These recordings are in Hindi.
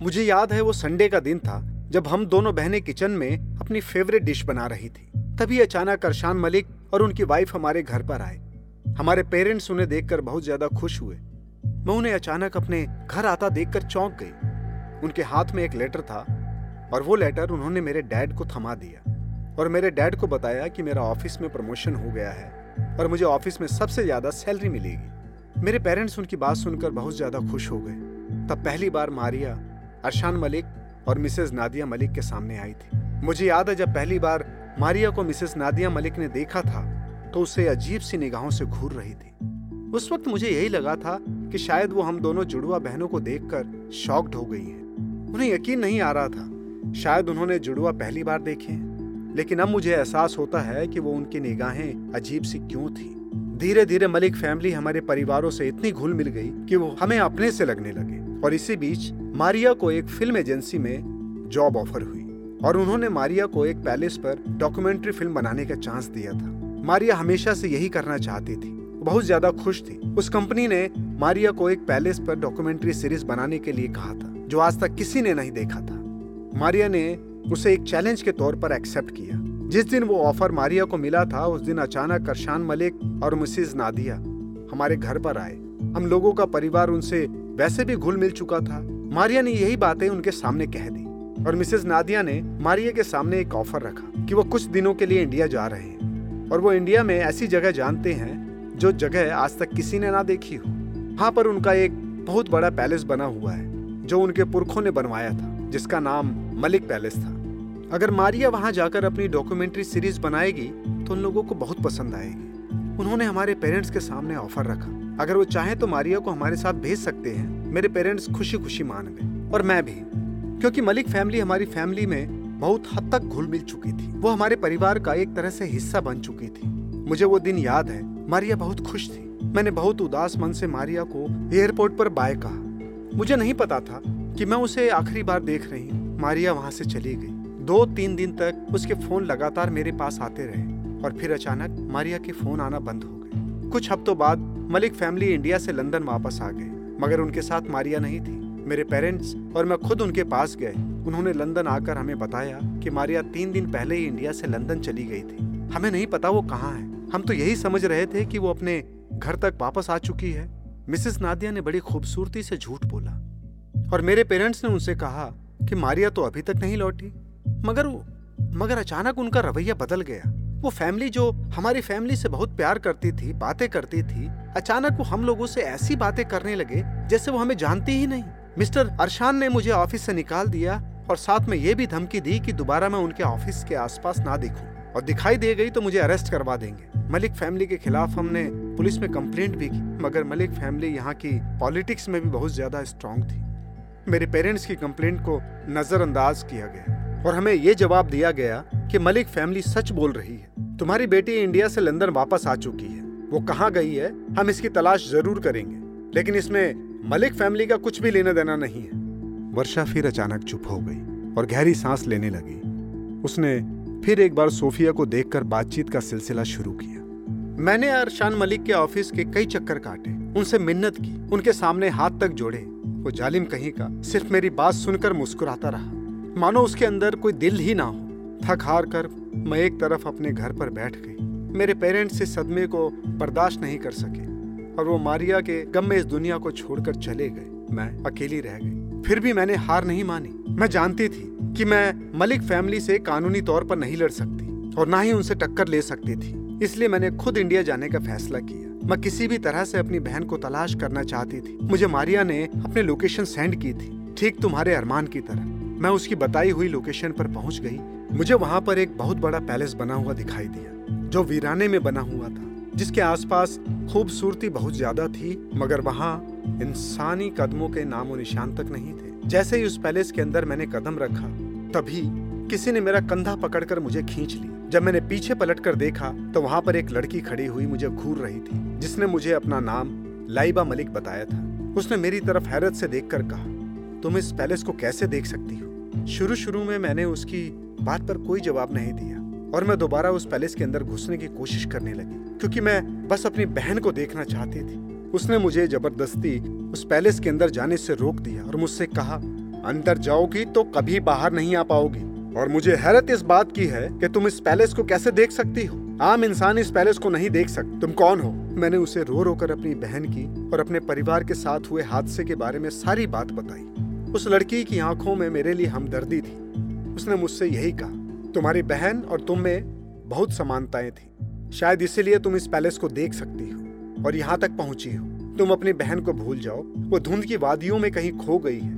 मुझे याद है वो संडे का दिन था, जब हम दोनों बहनें किचन में अपनी फेवरेट डिश बना रही थी। तभी अचानक अरशान मलिक और उनकी वाइफ हमारे घर पर आए। हमारे पेरेंट्स उन्हें देखकर बहुत ज़्यादा खुश हुए। मैं उन्हें अचानक अपने घर आता देखकर चौंक गई। उनके हाथ में एक लेटर था और वो लेटर उन्होंने मेरे डैड को थमा दिया और मेरे डैड को बताया कि मेरा ऑफ़िस में प्रमोशन हो गया है और मुझे ऑफ़िस में सबसे ज़्यादा सैलरी मिलेगी। मेरे पेरेंट्स उनकी बात सुनकर बहुत ज़्यादा खुश हो गए। तब पहली बार मारिया अरशान मलिक और मिसेज नादिया मलिक के सामने आई थी। मुझे याद है, जब पहली बार मारिया को मिसेज नादिया मलिक ने देखा था तो उसे अजीब सी निगाहों से घूर रही थी। उस वक्त मुझे यही लगा था कि शायद वो हम दोनों जुड़वा बहनों को देखकर शॉक्ड हो गई हैं। उन्हें यकीन नहीं आ रहा था, शायद उन्होंने जुड़वा पहली बार देखे लेकिन अब मुझे एहसास होता है कि वो उनकी निगाहें अजीब सी क्यों थी। धीरे धीरे मलिक फैमिली हमारे परिवारों से इतनी घुल मिल गई कि वो हमें अपने से लगने लगे। और इसी बीच मारिया को एक फ़िल्म एजेंसी में जॉब ऑफ़र हुई और उन्होंने मारिया को एक पैलेस पर डॉक्यूमेंट्री फ़िल्म बनाने का चांस दिया था। मारिया हमेशा से यही करना चाहती थी। बहुत ज़्यादा खुश थी। उस कंपनी ने मारिया को एक पैलेस पर डॉक्यूमेंट्री सीरीज़ बनाने के लिए कहा था, जो आज तक किसी ने नहीं देखा था। मारिया ने उसे एक चैलेंज के तौर पर एक्सेप्ट किया। जिस दिन वो ऑफ़र मारिया को मिला था, उस दिन अचानक अरशान मलिक और मिसिज नादिया हमारे घर पर आए। हम लोगों का परिवार उनसे वैसे भी घुल मिल चुका था। मारिया ने यही बातें उनके सामने कह दी और मिसेज नादिया ने मारिया के सामने एक ऑफ़र रखा कि वो कुछ दिनों के लिए इंडिया जा रहे हैं और वो इंडिया में ऐसी जगह जानते हैं जो जगह आज तक किसी ने ना देखी हो। वहाँ पर उनका एक बहुत बड़ा पैलेस बना हुआ है, जो उनके पुरखों ने बनवाया था, जिसका नाम मलिक पैलेस था। अगर मारिया वहाँ जाकर अपनी डॉक्यूमेंट्री सीरीज़ बनाएगी तो उन लोगों को बहुत पसंद आएगी। उन्होंने हमारे पेरेंट्स के सामने ऑफ़र रखा। अगर वो चाहे तो मारिया को हमारे साथ भेज सकते हैं। मेरे पेरेंट्स खुशी खुशी मान गए। और मैं भी। क्योंकि मलिक फैमिली हमारी फैमिली में बहुत हद तक घुल मिल चुकी थी। वो हमारे परिवार का एक तरह से हिस्सा बन चुकी थी। मुझे वो दिन याद है। मारिया बहुत खुश थी। मैंने बहुत उदास मन से मारिया को एयरपोर्ट पर बाय कहा। मुझे नहीं पता था कि मैं उसे आखिरी बार देख रही हूँ। मारिया वहाँ से चली गई। दो तीन दिन तक उसके फ़ोन लगातार मेरे पास आते रहे। और फिर अचानक मारिया के फ़ोन आना बंद हो गए। कुछ हफ्तों बाद मलिक फैमिली इंडिया से लंदन वापस आ गए, मगर उनके साथ मारिया नहीं थी। मेरे पेरेंट्स और मैं खुद उनके पास गए। उन्होंने लंदन आकर हमें बताया कि मारिया तीन दिन पहले ही इंडिया से लंदन चली गई थी। हमें नहीं पता वो कहाँ है। हम तो यही समझ रहे थे कि वो अपने घर तक वापस आ चुकी है। मिसेस नादिया ने बड़ी खूबसूरती से झूठ बोला और मेरे पेरेंट्स ने उनसे कहा कि मारिया तो अभी तक नहीं लौटी, मगर मगर अचानक उनका रवैया बदल गया। वो फैमिली जो हमारी फैमिली से बहुत प्यार करती थी, बातें करती थी, अचानक वो हम लोगों से ऐसी बातें करने लगे जैसे वो हमें जानती ही नहीं। मिस्टर अरशान ने मुझे ऑफ़िस से निकाल दिया और साथ में ये भी धमकी दी कि दोबारा मैं उनके ऑफ़िस के आसपास ना दिखूं। और दिखाई दे गई तो मुझे अरेस्ट करवा देंगे। मलिक फैमिली के खिलाफ हमने पुलिस में कंप्लेंट भी की, मगर मलिक फैमिली यहाँ की पॉलिटिक्स में भी बहुत ज़्यादा स्ट्रांग थी। मेरे पेरेंट्स की कंप्लेंट को नजरअंदाज किया गया और हमें ये जवाब दिया गया कि मलिक फैमिली सच बोल रही है। तुम्हारी बेटी इंडिया से लंदन वापस आ चुकी है। वो कहाँ गई है, हम इसकी तलाश ज़रूर करेंगे। लेकिन इसमें मलिक फैमिली का कुछ भी लेना देना नहीं है। वर्षा फिर अचानक चुप हो गई और गहरी सांस लेने लगी। उसने फिर एक बार सोफिया को देखकर बातचीत का सिलसिला शुरू किया। मैंने अरशान मलिक के ऑफ़िस के कई चक्कर काटे, उनसे मिन्नत की, उनके सामने हाथ तक जोड़े। वो जालिम कहीं का, सिर्फ़ मेरी बात सुनकर मुस्कुराता रहा। मानो उसके अंदर कोई दिल ही ना हो। थक हार कर मैं एक तरफ़ अपने घर पर बैठ गई। मेरे पेरेंट्स इस सदमे को बर्दाश्त नहीं कर सके और वो मारिया के गम में इस दुनिया को छोड़कर चले गए। मैं अकेली रह गई। फिर भी मैंने हार नहीं मानी। मैं जानती थी कि मैं मलिक फैमिली से कानूनी तौर पर नहीं लड़ सकती और ना ही उनसे टक्कर ले सकती थी। इसलिए मैंने खुद इंडिया जाने का फैसला किया। मैं किसी भी तरह से अपनी बहन को तलाश करना चाहती थी। मुझे मारिया ने अपने लोकेशन सेंड की थी, ठीक तुम्हारे अरमान की तरह। मैं उसकी बताई हुई लोकेशन पर पहुँच गई मुझे वहाँ पर एक बहुत बड़ा पैलेस बना हुआ दिखाई दिया, जो वीराने में बना हुआ था, जिसके आसपास खूबसूरती बहुत ज़्यादा थी, मगर वहाँ इंसानी कदमों के नामो निशान तक नहीं थे। जैसे ही उस पैलेस के अंदर मैंने कदम रखा, तभी किसी ने मेरा कंधा पकड़कर मुझे खींच ली जब मैंने पीछे पलट कर देखा तो वहाँ पर एक लड़की खड़ी हुई मुझे घूर रही थी, जिसने मुझे अपना नाम लाइबा मलिक बताया था। उसने मेरी तरफ़ हैरत से देखकर कहा, तुम इस पैलेस को कैसे देख सकती हो? शुरू शुरू में मैंने उसकी बात पर कोई जवाब नहीं दिया और मैं दोबारा उस पैलेस के अंदर घुसने की कोशिश करने लगी, क्योंकि मैं बस अपनी बहन को देखना चाहती थी। उसने मुझे ज़बरदस्ती उस पैलेस के अंदर जाने से रोक दिया और मुझसे कहा, अंदर जाओगी तो कभी बाहर नहीं आ पाओगी और मुझे हैरत इस बात की है कि तुम इस पैलेस को कैसे देख सकती हो। आम इंसान इस पैलेस को नहीं देख सकते। तुम कौन हो? मैंने उसे रो रो कर अपनी बहन की और अपने परिवार के साथ हुए हादसे के बारे में सारी बात बताई। उस लड़की की आँखों में मेरे लिए हमदर्दी थी। उसने मुझसे यही कहा, तुम्हारी बहन और तुम में बहुत समानताएँ थी। शायद इसीलिए तुम इस पैलेस को देख सकती हो और यहाँ तक पहुँची हो। तुम अपनी बहन को भूल जाओ। वो धुंध की वादियों में कहीं खो गई है।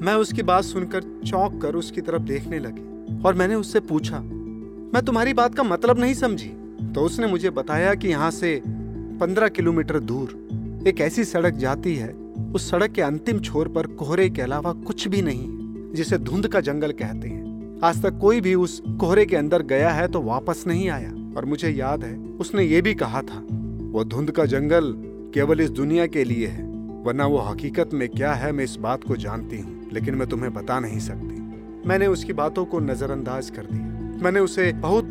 मैं उसकी बात सुनकर चौंक कर उसकी तरफ़ देखने लगी और मैंने उससे पूछा, मैं तुम्हारी बात का मतलब नहीं समझी? तो उसने मुझे बताया कि यहाँ से पंद्रह किलोमीटर दूर एक ऐसी सड़क जाती है। उस सड़क के अंतिम छोर पर कोहरे के अलावा कुछ भी नहीं जिसे धुंध का जंगल कहते हैं। आज तक कोई भी उस कोहरे के अंदर गया है तो वापस नहीं आया। और मुझे याद है, उसने ये भी कहा था वो धुंध का जंगल केवल इस दुनिया के लिए है, वरना वो हकीकत में क्या है मैं इस बात को जानती हूँ, लेकिन मैं तुम्हें बता नहीं सकती। मैंने उसकी बातों को नजरअंदाज कर दिया। मैंने उसे बहुत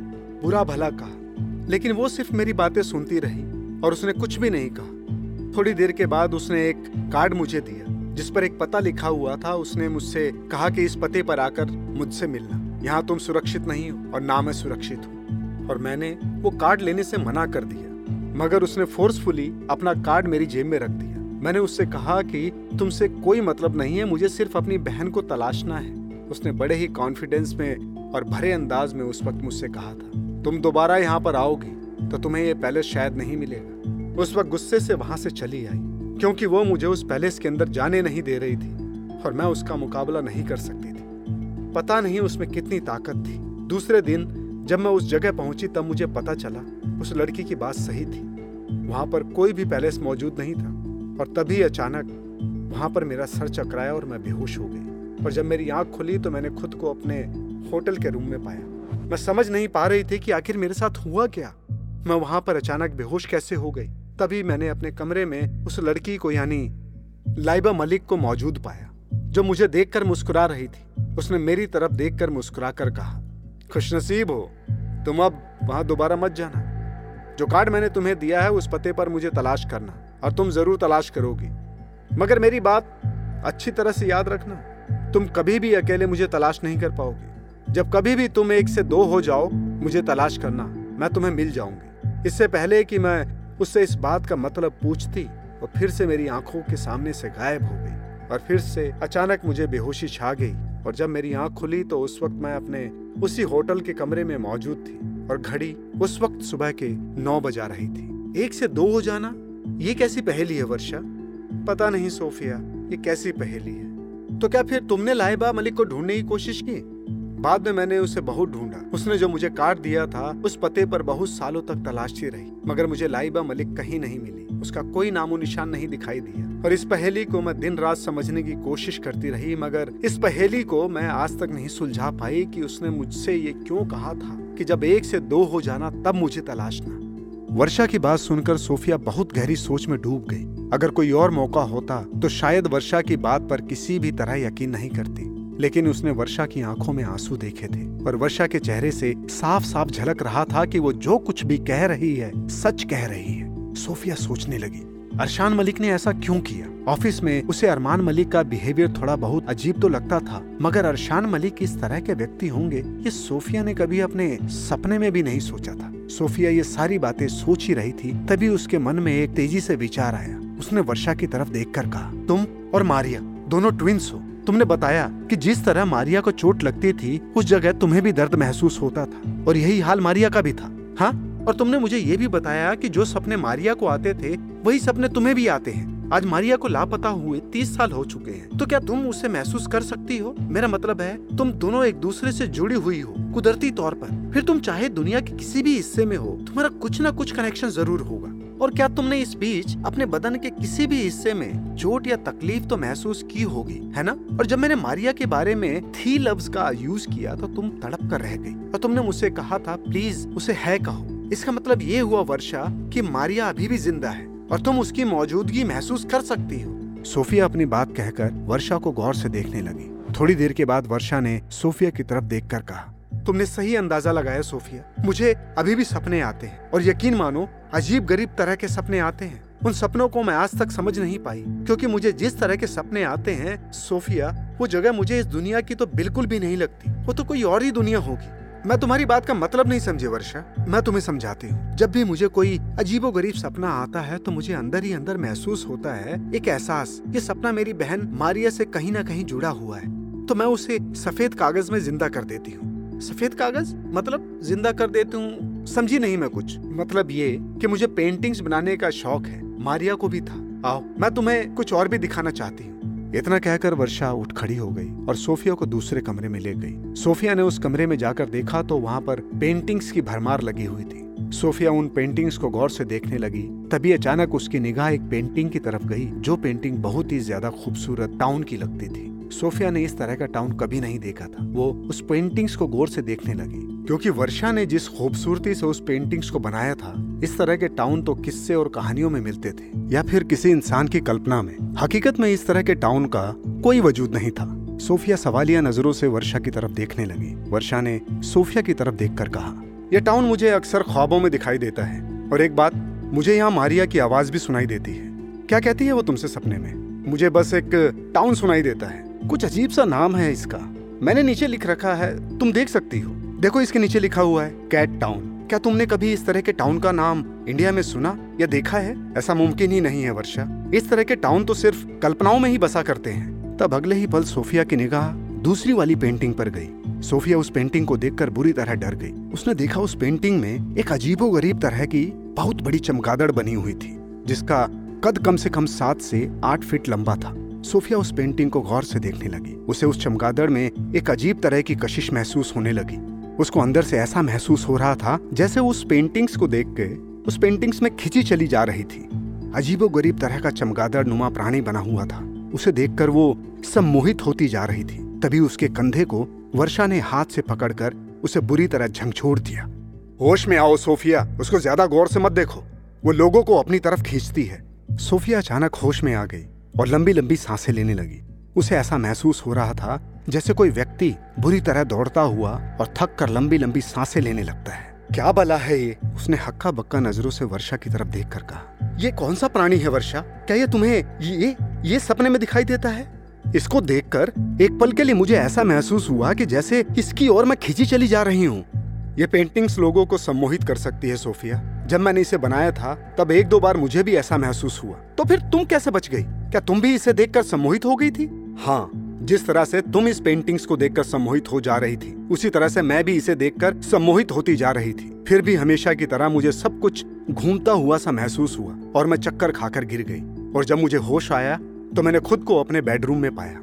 बुरा भला कहा, लेकिन वो सिर्फ़ मेरी बातें सुनती रही और उसने कुछ भी नहीं कहा। थोड़ी देर के बाद उसने एक कार्ड मुझे दिया। जिस पर एक पता लिखा हुआ था, उसने मुझसे कहा कि इस पते पर आकर मुझसे मिलना। यहाँ तुम सुरक्षित नहीं हो और ना मैं सुरक्षित हूँ। और मैंने वो कार्ड लेने से मना कर दिया। मगर उसने फोर्सफुली अपना कार्ड मेरी जेब में रख दिया। मैंने उससे कहा कि तुमसे कोई मतलब नहीं है, मुझे सिर्फ़ अपनी बहन को तलाशना है। उसने बड़े ही कॉन्फिडेंस में और भरे अंदाज में उस वक्त मुझसे कहा था, तुम दोबारा यहाँ पर आओगी तो तुम्हें ये पैलेस शायद नहीं मिलेगा। उस वक्त गुस्से से वहाँ से चली आई। क्योंकि वो मुझे उस पैलेस के अंदर जाने नहीं दे रही थी और मैं उसका मुकाबला नहीं कर सकती थी। पता नहीं उसमें कितनी ताकत थी। दूसरे दिन, जब मैं उस जगह पहुँची, तब मुझे पता चला उस लड़की की बात सही थी। वहाँ पर कोई भी पैलेस मौजूद नहीं था और तभी अचानक वहाँ पर मेरा सर चकराया और मैं बेहोश हो गई। और जब मेरी आँख खुली तो मैंने खुद को अपने होटल के रूम में पाया। मैं समझ नहीं पा रही थी कि आखिर मेरे साथ हुआ क्या? मैं वहाँ पर अचानक बेहोश कैसे हो गई? तभी मैंने अपने कमरे में उस लड़की को, यानी लाइबा मलिक को मौजूद पाया, जो मुझे देखकर मुस्कुरा रही थी। उसने मेरी तरफ़ देखकर मुस्कुरा कर कहा, खुशनसीब हो। तुम अब वहाँ दोबारा मत जाना। जो कार्ड मैंने तुम्हें दिया है, उस पते पर मुझे तलाश करना, और तुम ज़रूर तलाश करोगी। मगर मेरी बात अच्छी तरह से याद रखना। तुम कभी भी अकेले मुझे तलाश नहीं कर पाओगी। जब कभी भी तुम एक से दो हो जाओ, मुझे तलाश करना। मैं तुम्हें मिल जाऊँगी। इससे पहले कि मैं उससे इस बात का मतलब पूछती और फिर से मेरी आँखों के सामने से गायब हो गई और फिर से अचानक मुझे बेहोशी छा गई और जब मेरी आँख खुली तो उस वक्त मैं अपने उसी होटल के कमरे में मौजूद थी और घड़ी उस वक्त सुबह के नौ बजा रही थी। एक से दो हो जाना? ये कैसी पहेली है वर्षा? पता नहीं सोफिया, ये कैसी पहेली है? तो क्या फिर तुमने लाइबा मलिक को ढूँढने की कोशिश की? बाद में मैंने उसे बहुत ढूंढा। उसने जो मुझे कार्ड दिया था, उस पते पर बहुत सालों तक तलाशती रही, मगर मुझे लाइबा मलिक कहीं नहीं मिली। उसका कोई नामो निशान नहीं दिखाई दिया। और इस पहेली को मैं दिन रात समझने की कोशिश करती रही, मगर इस पहेली को मैं आज तक नहीं सुलझा पाई कि उसने मुझसे ये क्यों कहा था कि जब एक से दो हो जाना, तब मुझे तलाशना। वर्षा की बात सुनकर सोफिया बहुत गहरी सोच में डूब गई। अगर कोई और मौका होता तो शायद वर्षा की बात पर किसी भी तरह यकीन नहीं करती। लेकिन उसने वर्षा की आँखों में आँसू देखे थे और वर्षा के चेहरे से साफ़ साफ़ झलक रहा था कि वो जो कुछ भी कह रही है, सच कह रही है। सोफिया सोचने लगी, अरशान मलिक ने ऐसा क्यों किया? ऑफ़िस में उसे अरमान मलिक का बिहेवियर थोड़ा बहुत अजीब तो लगता था, मगर अरशान मलिक इस तरह के व्यक्ति होंगे, ये सोफिया ने कभी अपने सपने में भी नहीं सोचा था। सोफिया ये सारी बातें सोच ही रही थी, तभी उसके मन में एक तेज़ी से विचार आया। उसने वर्षा की तरफ़ देखकर कहा, तुम और मारिया, दोनों ट्विंस हो। तुमने बताया कि जिस तरह मारिया को चोट लगती थी, उस जगह तुम्हें भी दर्द महसूस होता था। और यही हाल मारिया का भी था। हाँ? और तुमने मुझे ये भी बताया कि जो सपने मारिया को आते थे, वही सपने तुम्हें भी आते हैं। आज मारिया को लापता हुए तीस साल हो चुके हैं। तो क्या तुम उसे महसूस कर सकती हो? मेरा मतलब है, तुम दोनों एक दूसरे से जुड़ी हुई हो, कुदरती तौर पर। फिर तुम चाहे दुनिया के किसी भी हिस्से में हो, तुम्हारा कुछ ना कुछ कनेक्शन ज़रूर होगा। और क्या तुमने इस बीच अपने बदन के किसी भी हिस्से में चोट या तकलीफ़ तो महसूस की होगी, है ना? और जब मैंने मारिया के बारे में थी लफ्ज का यूज़ किया तो तुम तड़प कर रह गई। और तुमने मुझसे कहा था, प्लीज़, उसे है कहो। इसका मतलब ये हुआ, वर्षा, कि मारिया अभी भी ज़िंदा है और तुम उसकी मौजूदगी महसूस कर सकती हो। सोफिया अपनी बात कहकर वर्षा को गौर से देखने लगी। थोड़ी देर के बाद वर्षा ने सोफिया की तरफ़ देखकर कहा तुमने सही अंदाज़ा लगाया, सोफिया। मुझे अभी भी सपने आते हैं। और यकीन मानो, अजीब गरीब तरह के सपने आते हैं। उन सपनों को मैं आज तक समझ नहीं पाई, क्योंकि मुझे जिस तरह के सपने आते हैं, सोफिया, वो जगह मुझे इस दुनिया की तो बिल्कुल भी नहीं लगती। वो तो कोई और ही दुनिया होगी। मैं तुम्हारी बात का मतलब नहीं समझे, वर्षा। मैं तुम्हें समझाती हूँ। जब भी मुझे कोई अजीबो गरीब सपना आता है तो मुझे अंदर ही अंदर महसूस होता है एक एहसास ये सपना मेरी बहन मारिया से कहीं ना कहीं जुड़ा हुआ है। तो मैं उसे सफ़ेद कागज़ में ज़िंदा कर देती हूँ। सफ़ेद कागज़? मतलब ज़िंदा कर देती हूँ, समझी नहीं मैं कुछ। मतलब ये कि मुझे पेंटिंग्स बनाने का शौक है, मारिया को भी था। आओ, मैं तुम्हें कुछ और भी दिखाना चाहती हूँ। इतना कहकर वर्षा उठ खड़ी हो गई और सोफिया को दूसरे कमरे में ले गई। सोफिया ने उस कमरे में जाकर देखा तो वहाँ पर पेंटिंग्स की भरमार लगी हुई थी। सोफिया उन पेंटिंग्स को गौर से देखने लगी। तभी अचानक उसकी निगाह एक पेंटिंग की तरफ़ गई, जो पेंटिंग बहुत ही ज़्यादा खूबसूरत टाउन की लगती थी। सोफिया ने इस तरह का टाउन कभी नहीं देखा था। वो उस पेंटिंग्स को गौर से देखने लगी, क्योंकि वर्षा ने जिस खूबसूरती से उस पेंटिंग्स को बनाया था, इस तरह के टाउन तो किस्से और कहानियों में मिलते थे, या फिर किसी इंसान की कल्पना में। हकीकत में इस तरह के टाउन का कोई वजूद नहीं था। सोफिया सवालिया नज़रों से वर्षा की तरफ़ देखने लगी। वर्षा ने सोफिया की तरफ़ देखकर कहा यह टाउन मुझे अक्सर ख्वाबों में दिखाई देता है, और एक बात मुझे यहाँ मारिया की आवाज़ भी सुनाई देती है। क्या कहती है वो तुमसे सपने में? मुझे बस एक टाउन सुनाई देता है। कुछ अजीब सा नाम है इसका। मैंने नीचे लिख रखा है, तुम देख सकती हो। देखो, इसके नीचे लिखा हुआ है, कैट टाउन। क्या तुमने कभी इस तरह के टाउन का नाम इंडिया में सुना या देखा है? ऐसा मुमकिन ही नहीं है, वर्षा। इस तरह के टाउन तो सिर्फ़ कल्पनाओं में ही बसा करते हैं। तब अगले ही पल सोफिया की निगाह दूसरी वाली पेंटिंग पर गई। सोफिया उस पेंटिंग को देखकर बुरी तरह डर गई। उसने देखा उस पेंटिंग में एक अजीबो गरीब तरह की बहुत बड़ी चमगादड़ बनी हुई थी, जिसका कद कम से कम सात से आठ फीट लंबा था। सोफिया उस पेंटिंग को गौर से देखने लगी। उसे उस चमगादड़ में एक अजीब तरह की कशिश महसूस होने लगी। उसको अंदर से ऐसा महसूस हो रहा था जैसे उस पेंटिंग्स को देख के उस पेंटिंग्स में खिंची चली जा रही थी। अजीबो गरीब तरह का चमगादड़ नुमा प्राणी बना हुआ था। उसे देखकर वो सम्मोहित होती जा रही थी। तभी उसके कंधे को वर्षा ने हाथ से पकड़कर उसे बुरी तरह झंझोड़ दिया। होश में आओ सोफिया, उसको ज़्यादा गौर से मत देखो। वो लोगों को अपनी तरफ़ खींचती है। सोफिया अचानक होश में आ गई। और लंबी लंबी साँसें लेने लगी। उसे ऐसा महसूस हो रहा था जैसे कोई व्यक्ति बुरी तरह दौड़ता हुआ और थक कर लंबी लंबी साँसें लेने लगता है। क्या बला है ये? उसने हक्का बक्का नज़रों से वर्षा की तरफ़ देख कर कहा। ये कौन सा प्राणी है वर्षा? क्या ये तुम्हें ये ये सपने में दिखाई देता है? इसको देखकर एक पल के लिए मुझे ऐसा महसूस हुआ कि जैसे इसकी ओर मैं खिंची चली जा रही हूँ। ये पेंटिंग्स लोगों को सम्मोहित कर सकती है, सोफिया। जब मैंने इसे बनाया था, तब एक दो बार मुझे भी ऐसा महसूस हुआ। तो फिर तुम कैसे बच गई? क्या तुम भी इसे देखकर सम्मोहित हो गई थी? हाँ जिस तरह से तुम इस पेंटिंग्स को देखकर सम्मोहित हो जा रही थी, उसी तरह से मैं भी इसे देखकर सम्मोहित होती जा रही थी। फिर भी हमेशा की तरह मुझे सब कुछ घूमता हुआ सा महसूस हुआ और मैं चक्कर खाकर गिर गई। और जब मुझे होश आया तो मैंने खुद को अपने बेडरूम में पाया।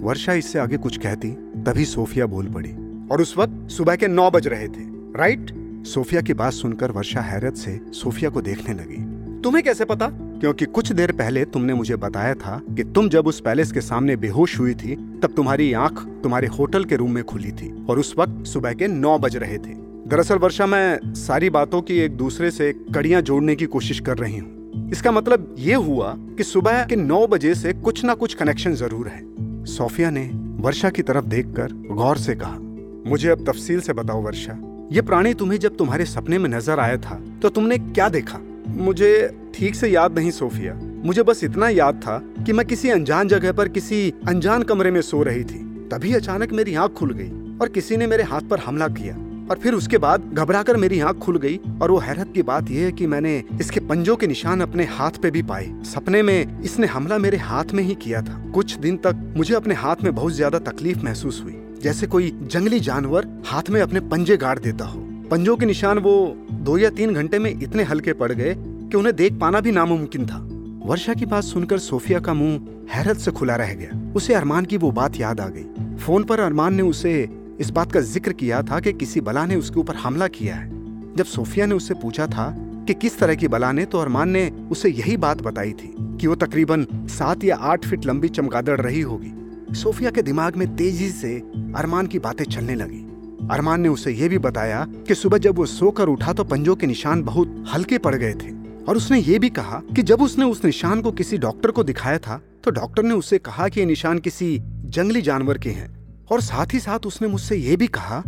वर्षा इससे आगे कुछ कहती, तभी सोफिया बोल पड़ी। और उस वक्त सुबह के नौ बज रहे थे। राइट सोफिया की बात सुनकर वर्षा हैरत से सोफिया को देखने लगी। तुम्हें कैसे पता? क्योंकि कुछ देर पहले तुमने मुझे बताया था कि तुम जब उस पैलेस के सामने बेहोश हुई थी, तब तुम्हारी आँख तुम्हारे होटल के रूम में खुली थी और उस वक्त सुबह के नौ बज रहे थे। दरअसल वर्षा, मैं सारी बातों की एक दूसरे से कड़ियाँ जोड़ने की कोशिश कर रही हूँ। इसका मतलब ये हुआ कि सुबह के नौ बजे से कुछ ना कुछ कनेक्शन ज़रूर है। सोफिया ने वर्षा की तरफ़ देखकर गौर से कहा, मुझे अब तफसील से बताओ वर्षा ये प्राणी तुम्हें जब तुम्हारे सपने में नज़र आया था तो तुमने क्या देखा? मुझे ठीक से याद नहीं, सोफिया। मुझे बस इतना याद था कि मैं किसी अनजान जगह पर किसी अनजान कमरे में सो रही थी। तभी अचानक मेरी आँख खुल गई और किसी ने मेरे हाथ पर हमला किया। और फिर उसके बाद घबराकर मेरी आँख खुल गई और वो हैरत की बात यह है कि मैंने इसके पंजों के निशान अपने हाथ पे भी पाए। सपने में इसने हमला मेरे हाथ में ही किया था। कुछ दिन तक मुझे अपने हाथ में बहुत ज़्यादा तकलीफ़ महसूस हुई। जैसे कोई जंगली जानवर हाथ में अपने पंजे गाड़ देता हो। पंजों के निशान वो दो या तीन घंटे में इतने हल्के पड़ गए कि उन्हें देख पाना भी नामुमकिन था। वर्षा की बात सुनकर सोफिया का मुँह हैरत से खुला रह गया। उसे अरमान की वो बात याद आ गई। फ़ोन पर अरमान ने उसे इस बात का ज़िक्र किया था कि किसी बला ने उसके ऊपर हमला किया है। जब सोफिया ने उससे पूछा था कि किस तरह की बला ने तो अरमान ने उसे यही बात बताई थी कि वो तकरीबन सात या आठ फीट लंबी चमगादड़ रही होगी। सोफिया के दिमाग में तेज़ी से अरमान की बातें चलने लगी। अरमान ने उसे यह भी बताया कि सुबह जब वो सोकर उठा तो पंजों के निशान बहुत हल्के पड़ गए थे। और उसने ये भी कहा कि जब उसने उस निशान को किसी डॉक्टर को दिखाया था तो डॉक्टर ने उससे कहा कि ये निशान किसी जंगली जानवर के हैं। और साथ ही साथ उसने मुझसे ये भी कहा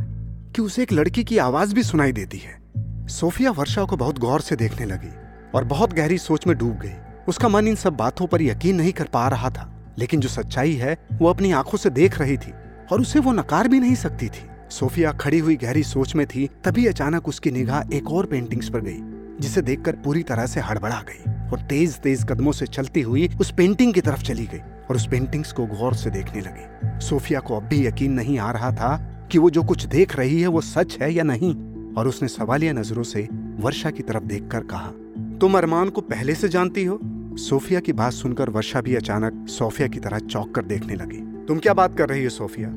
कि उसे एक लड़की की आवाज़ भी सुनाई देती है। सोफिया वर्षा को बहुत गौर से देखने लगी और बहुत गहरी सोच में डूब गई। उसका मन इन सब बातों पर यकीन नहीं कर पा रहा था। लेकिन जो सच्चाई है, वो अपनी आँखों से देख रही थी और उसे वो नकार भी नहीं सकती थी। सोफिया खड़ी हुई गहरी सोच में थी, तभी अचानक उसकी निगाह एक और पेंटिंग्स पर गई, जिसे देखकर पूरी तरह से हड़बड़ा गई और तेज तेज कदमों से चलती हुई उस पेंटिंग की तरफ़ चली गई और उस पेंटिंग्स को गौर से देखने लगी। सोफिया को अब भी यकीन नहीं आ रहा था कि वो जो कुछ देख रही है, वो सच है या नहीं, और उसने सवालिया नज़रों से वर्षा की तरफ़ देखकर कहा, तुम अरमान को पहले से जानती हो? सोफिया की बात सुनकर वर्षा भी अचानक सोफिया की तरह चौक कर देखने लगी। तुम क्या बात कर रही हो, सोफिया?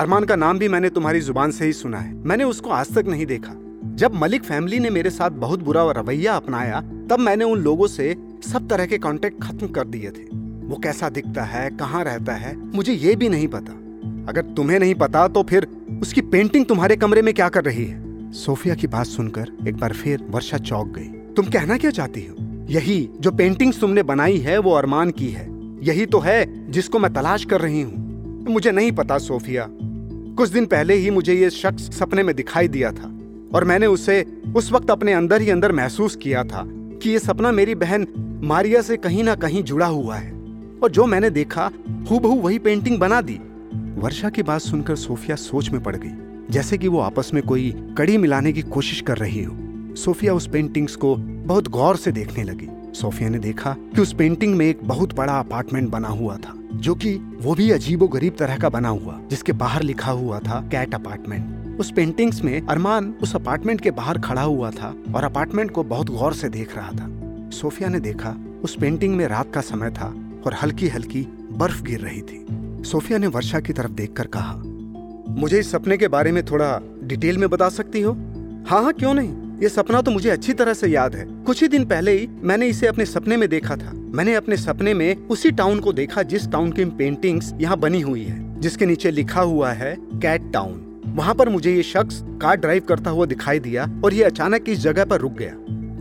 अरमान का नाम भी मैंने तुम्हारी ज़ुबान से ही सुना है। मैंने उसको आज तक नहीं देखा। जब मलिक फैमिली ने मेरे साथ बहुत बुरा रवैया अपनाया, तब मैंने उन लोगों से सब तरह के कांटेक्ट खत्म कर दिए थे। वो कैसा दिखता है, कहाँ रहता है, मुझे ये भी नहीं पता। अगर तुम्हें नहीं पता तो फिर उसकी पेंटिंग तुम्हारे कमरे में क्या कर रही है? सोफिया की बात सुनकर एक बार फिर वर्षा चौक गई। तुम कहना क्या चाहती हो? यही जो पेंटिंग्स तुमने बनाई है, वो अरमान की है। यही तो है जिसको मैं तलाश कर रही हूँ। मुझे नहीं पता, सोफिया। कुछ दिन पहले ही मुझे ये शख्स सपने में दिखाई दिया था, और मैंने उसे उस वक्त अपने अंदर ही अंदर महसूस किया था कि ये सपना मेरी बहन मारिया से कहीं ना कहीं जुड़ा हुआ है। और जो मैंने देखा, हूबहू वही पेंटिंग बना दी। वर्षा की बात सुनकर सोफिया सोच में पड़ गई, जैसे कि वो आपस में कोई कड़ी मिलाने की कोशिश कर रही हो। सोफिया उस पेंटिंग्स को बहुत गौर से देखने लगी। सोफिया ने देखा कि उस पेंटिंग में एक बहुत बड़ा अपार्टमेंट बना हुआ था, जो कि वो भी अजीबो गरीब तरह का बना हुआ, जिसके बाहर लिखा हुआ था, कैट अपार्टमेंट. उस पेंटिंग्स में अरमान उस अपार्टमेंट के बाहर खड़ा हुआ था और अपार्टमेंट को बहुत गौर से देख रहा था। सोफिया ने देखा, उस पेंटिंग में रात का समय था और हल्की हल्की बर्फ़ गिर रही थी। सोफिया ने वर्षा की तरफ़ देखकर कहा, मुझे इस सपने के बारे में थोड़ा डिटेल में बता सकती हो? हाँ हाँ क्यों नहीं? ये सपना तो मुझे अच्छी तरह से याद है। कुछ ही दिन पहले ही मैंने इसे अपने सपने में देखा था। मैंने अपने सपने में उसी टाउन को देखा जिस टाउन की पेंटिंग्स यहाँ बनी हुई है, जिसके नीचे लिखा हुआ है कैट टाउन वहाँ पर मुझे ये शख्स कार ड्राइव करता हुआ दिखाई दिया और ये अचानक इस जगह पर रुक गया,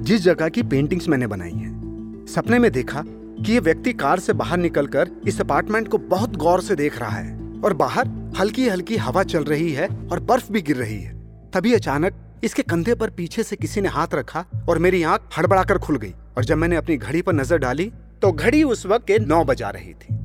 जिस जगह की पेंटिंग्स मैंने बनाई है। सपने में देखा कि ये व्यक्ति कार से बाहर निकलकर इस अपार्टमेंट को बहुत गौर से देख रहा है और बाहर हल्की हल्की हवा चल रही है और बर्फ़ भी गिर रही है। तभी अचानक इसके कंधे पर पीछे से किसी ने हाथ रखा और मेरी आँख हड़बड़ाकर खुल गई। और जब मैंने अपनी घड़ी पर नज़र डाली तो घड़ी उस वक्त के नौ बजा रही थी।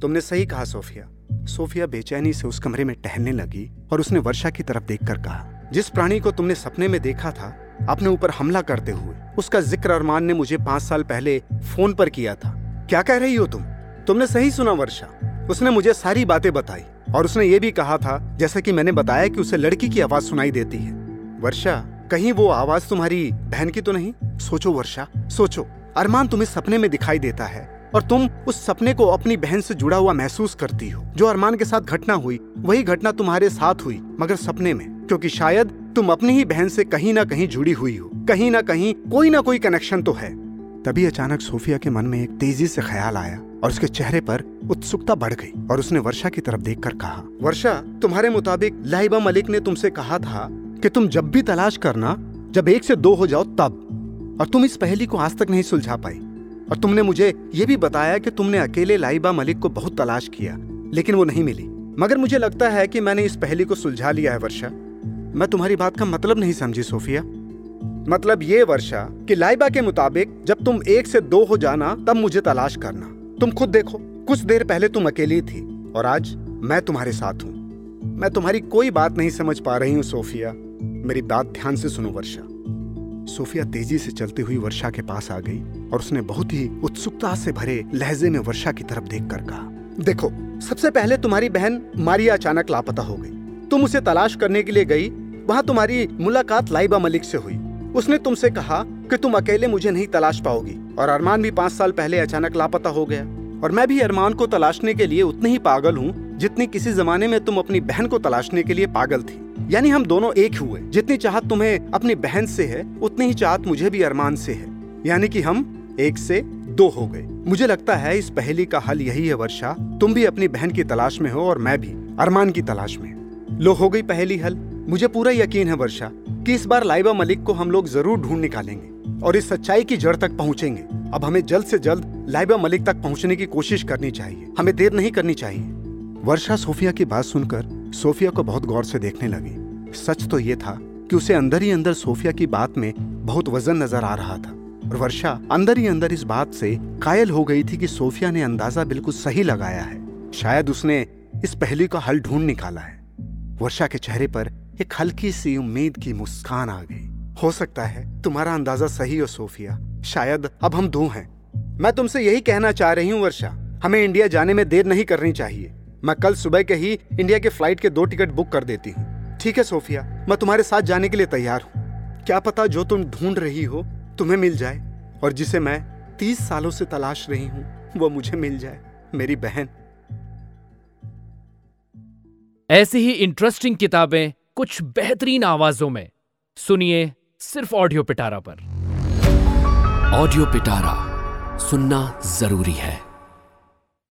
तुमने सही कहा, सोफिया। सोफिया बेचैनी से उस कमरे में टहलने लगी और उसने वर्षा की तरफ़ देखकर कहा, जिस प्राणी को तुमने सपने में देखा था, अपने ऊपर हमला करते हुए, उसका ज़िक्र अरमान ने मुझे पाँच साल पहले फ़ोन पर किया था। क्या कह रही हो तुम? तुमने सही सुना, वर्षा। उसने मुझे सारी बातें बताई और उसने ये भी कहा था, जैसा कि मैंने बताया कि उसे लड़की की आवाज़ सुनाई देती है। वर्षा, कहीं वो आवाज़ तुम्हारी बहन की तो नहीं? सोचो वर्षा, सोचो। अरमान तुम्हें सपने में दिखाई देता है और तुम उस सपने को अपनी बहन से जुड़ा हुआ महसूस करती हो। जो अरमान के साथ घटना हुई, वही घटना तुम्हारे साथ हुई, मगर सपने में, क्योंकि शायद तुम अपनी ही बहन से कहीं ना कहीं जुड़ी हुई हो। कहीं ना कहीं कोई ना कोई कनेक्शन तो है। तभी अचानक सोफिया के मन में एक तेज़ी से ख्याल आया और उसके चेहरे पर उत्सुकता बढ़ गई और उसने वर्षा की तरफ़ देखकर कहा, वर्षा, तुम्हारे मुताबिक लाइबा मलिक ने तुमसे कहा था कि तुम जब भी तलाश करना, जब एक से दो हो जाओ तब। और तुम इस पहेली को आज तक नहीं सुलझा पाई और तुमने मुझे ये भी बताया कि तुमने अकेले लाइबा मलिक को बहुत तलाश किया, लेकिन वो नहीं मिली। मगर मुझे लगता है कि मैंने इस पहेली को सुलझा लिया है, वर्षा। मैं तुम्हारी बात का मतलब नहीं समझी, सोफिया। मतलब ये, वर्षा, कि लाइबा के मुताबिक जब तुम एक से दो हो जाना, तब मुझे तलाश करना। तुम खुद देखो, कुछ देर पहले तुम अकेली थी, और आज मैं तुम्हारे साथ हूँ। मैं तुम्हारी कोई बात नहीं समझ पा रही हूँ, सोफिया। मेरी बात ध्यान से सुनो वर्षा। सोफिया तेज़ी से चलती हुई वर्षा के पास आ गई और उसने बहुत ही उत्सुकता से भरे लहजे में वर्षा की तरफ़ देख कर कहा, देखो, सबसे पहले तुम्हारी बहन मारिया अचानक लापता हो गई। तुम उसे तलाश करने के लिए गई, वहाँ तुम्हारी मुलाकात लाइबा मलिक से हुई। उसने तुमसे कहा कि तुम अकेले मुझे नहीं तलाश पाओगी और अरमान भी पाँच साल पहले अचानक लापता हो गया। और मैं भी अरमान को तलाशने के लिए उतनी ही पागल हूँ जितनी किसी जमाने में तुम अपनी बहन को तलाशने के लिए पागल थी। यानी हम दोनों एक हुए। जितनी चाहत तुम्हें अपनी बहन से है, उतनी ही चाहत मुझे भी अरमान से है। यानी कि हम एक से दो हो गए। मुझे लगता है इस पहली का हल यही है, वर्षा। तुम भी अपनी बहन की तलाश में हो और मैं भी अरमान की तलाश में। लो, हो गई पहली हल। मुझे पूरा यकीन है, वर्षा, कि इस बार लाइबा मलिक को हम लोग ज़रूर ढूंढ निकालेंगे और इस सच्चाई की जड़ तक पहुँचेंगे। अब हमें जल्द से जल्द लाइबा मलिक तक पहुँचने की कोशिश करनी चाहिए। हमें देर नहीं करनी चाहिए। वर्षा, सोफिया की बात सुनकर सोफिया को बहुत गौर से देखने लगी। सच तो ये था कि उसे अंदर ही अंदर सोफिया की बात में बहुत वज़न नज़र आ रहा था। और वर्षा, अंदर ही अंदर इस बात से कायल हो गई थी कि सोफिया ने अंदाज़ा बिल्कुल सही लगाया है। शायद उसने इस पहली का हल ढूंढ निकाला है। वर्षा के चेहरे पर एक हल्की सी उम्मीद की मुस्कान आ गई। हो सकता है तुम्हारा अंदाज़ा सही हो, सोफिया। शायद अब हम दो हैं। मैं तुमसे यही कहना चाह रही हूँ, वर्षा। हमें इंडिया जाने में देर नहीं करनी चाहिए। मैं कल सुबह के ही इंडिया के फ़्लाइट के दो टिकट बुक कर देती हूँ। ठीक है सोफिया? मैं तुम्हारे साथ जाने के लिए तैयार हूँ। क्या पता जो तुम ढूंढ रही हो तुम्हें मिल जाए और जिसे मैं तीस सालों से तलाश रही हूँ वो मुझे मिल जाए मेरी बहन। ऐसी ही इंटरेस्टिंग किताबें कुछ बेहतरीन आवाजों में। सुनिए सिर्फ़ ऑडियो पिटारा पर। ऑडियो पिटारा सुनना ज़रूरी है।